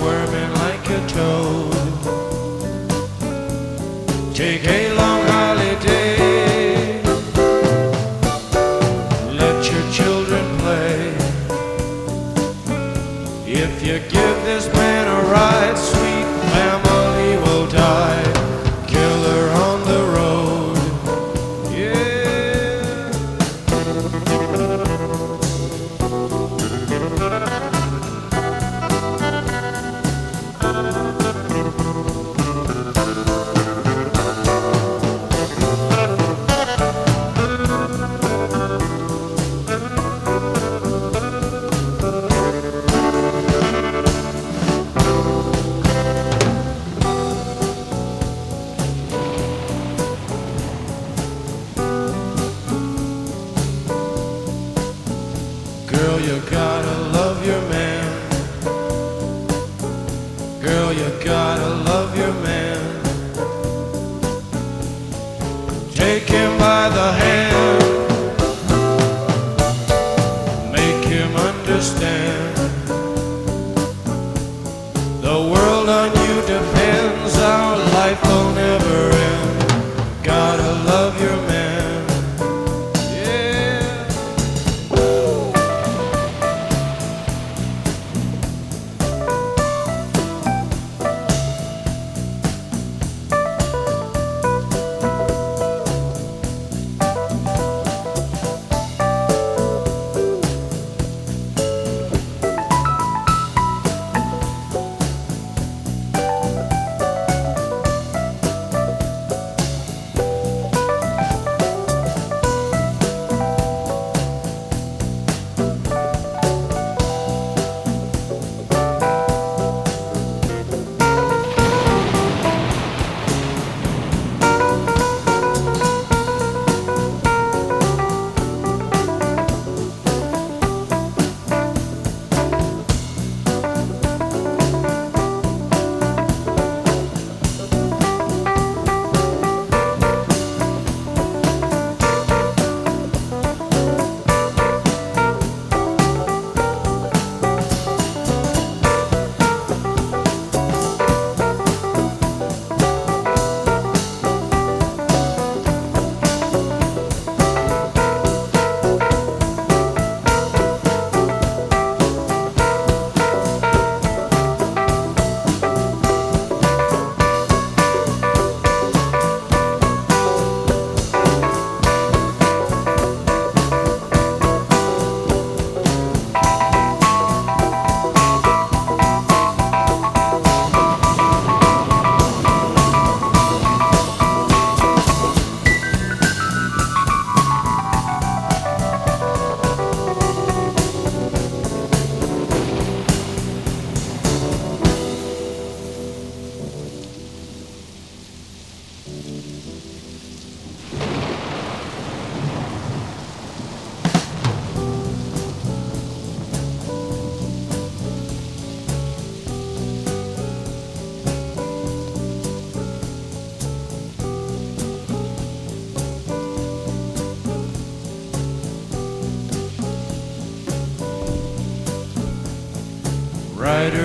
squirming like a toad. Take a long holiday. Let your children play. If you give this man a ride,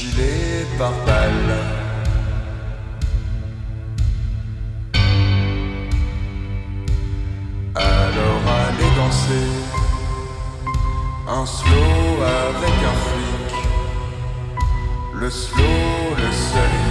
gilet par balle. Alors allez danser un slow avec un flic. Le slow, le seul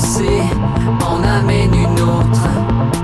pensée en amène une autre.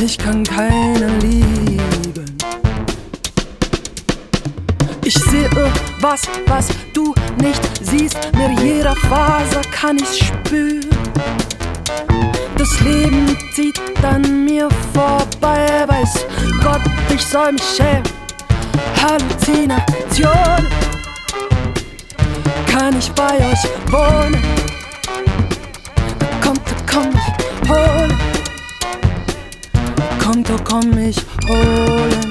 Mich kann keiner lieben. Ich sehe was, was du nicht siehst. Mit jeder Faser kann ich spüren. Das Leben zieht an mir vorbei. Weiß Gott, ich soll mich schämen. Halluzination. Kann ich bei euch wohnen? Kommt, komm ich holen. Kommt, komm ich holen.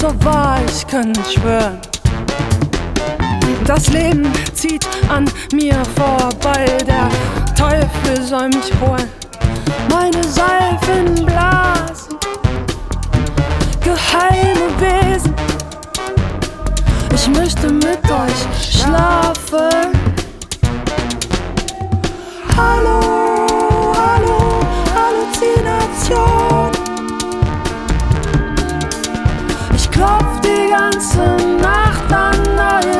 So wahr, ich nicht schwören. Das Leben zieht an mir vorbei, der Teufel soll mich holen. Meine Seifenblasen, geheime Wesen. Ich möchte mit euch schlafen. Hallo, hallo, Halluzination. Klopf die ganze Nacht an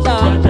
never,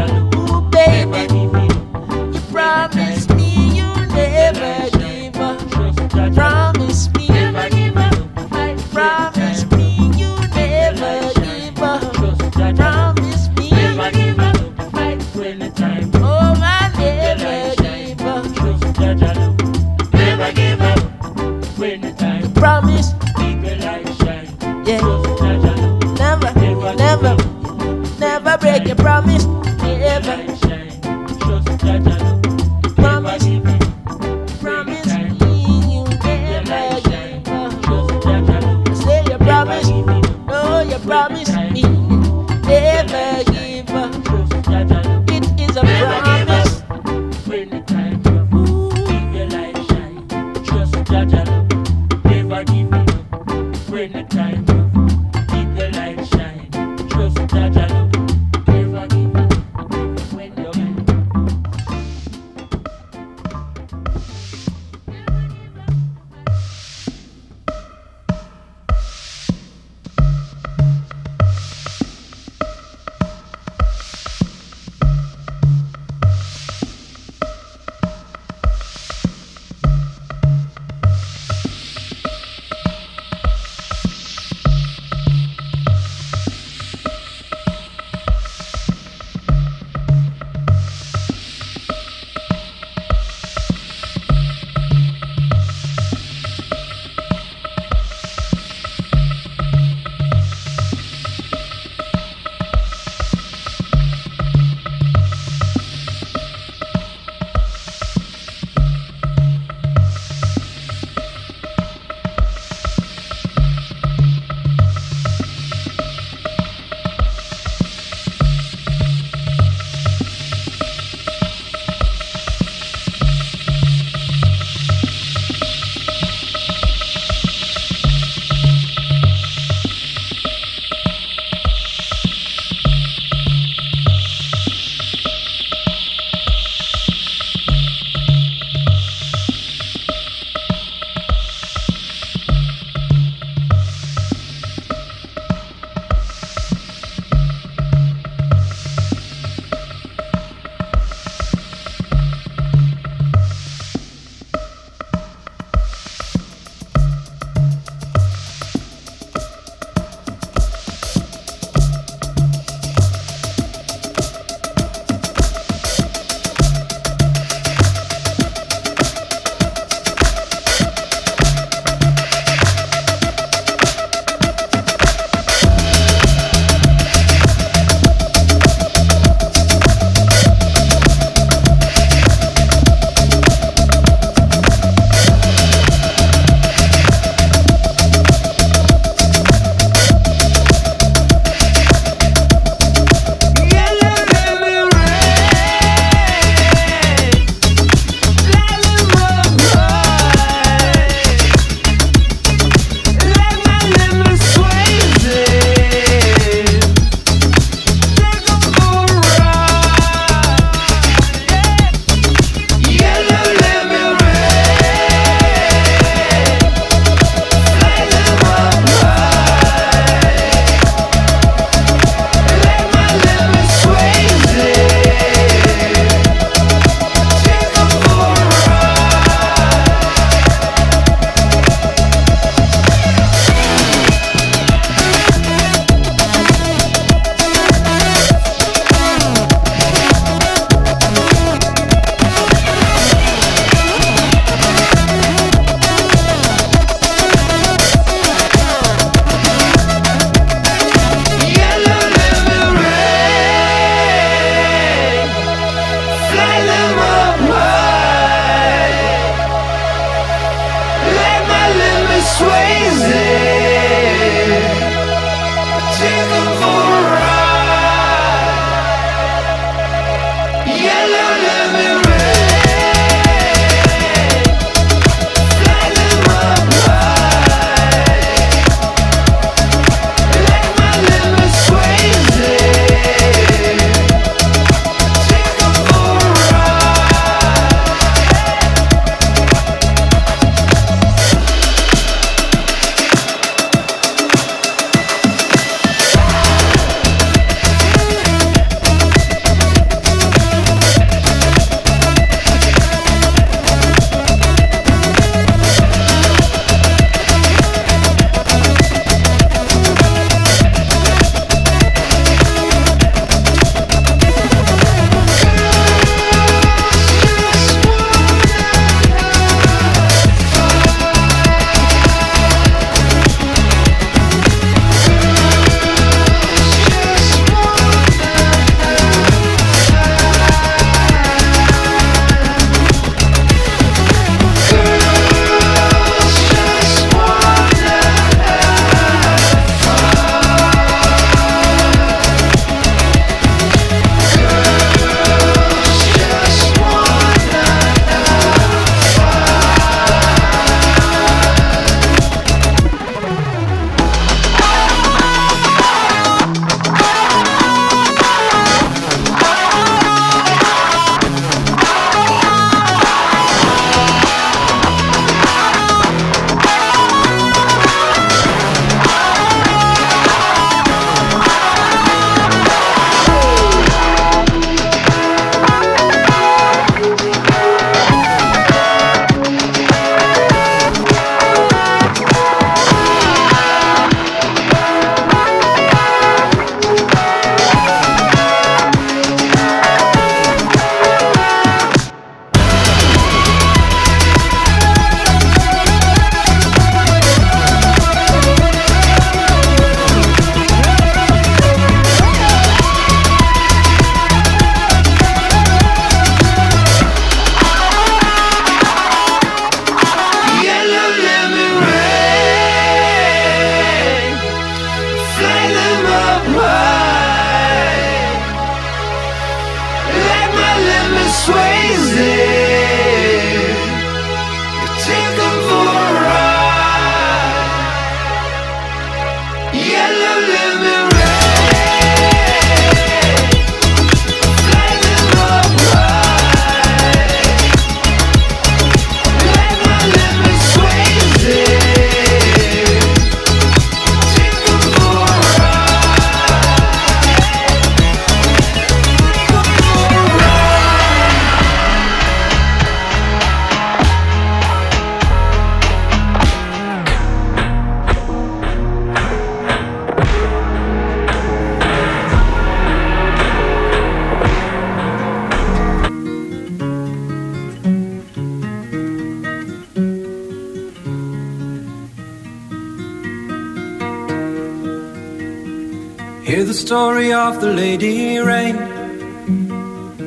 story of the Lady Rain.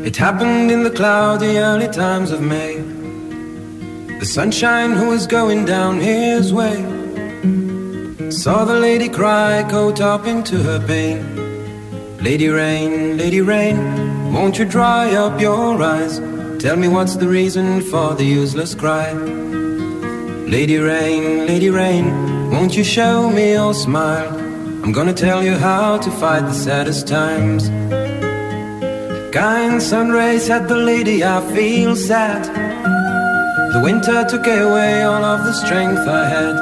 It happened in the cloudy early times of May. The sunshine who was going down his way saw the lady cry, caught up into her pain. Lady Rain, Lady Rain, won't you dry up your eyes? Tell me what's the reason for the useless cry? Lady Rain, Lady Rain, won't you show me your smile? I'm gonna tell you how to fight the saddest times. Kind sun rays at the lady, I feel sad. The winter took away all of the strength I had.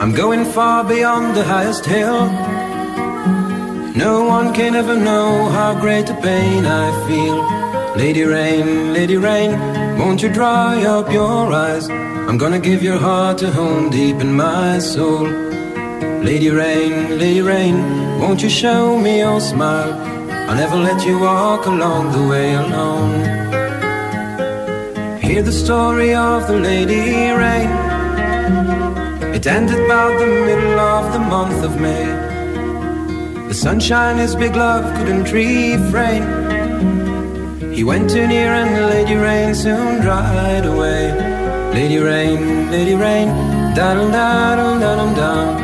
I'm going far beyond the highest hill. No one can ever know how great a pain I feel. Lady Rain, Lady Rain, won't you dry up your eyes? I'm gonna give your heart a home deep in my soul. Lady Rain, Lady Rain, won't you show me your smile? I'll never let you walk along the way alone. Hear the story of the Lady Rain. It ended about the middle of the month of May. The sunshine his big love couldn't refrain. He went too near and the Lady Rain soon dried away. Lady Rain, Lady Rain, da da da da da da.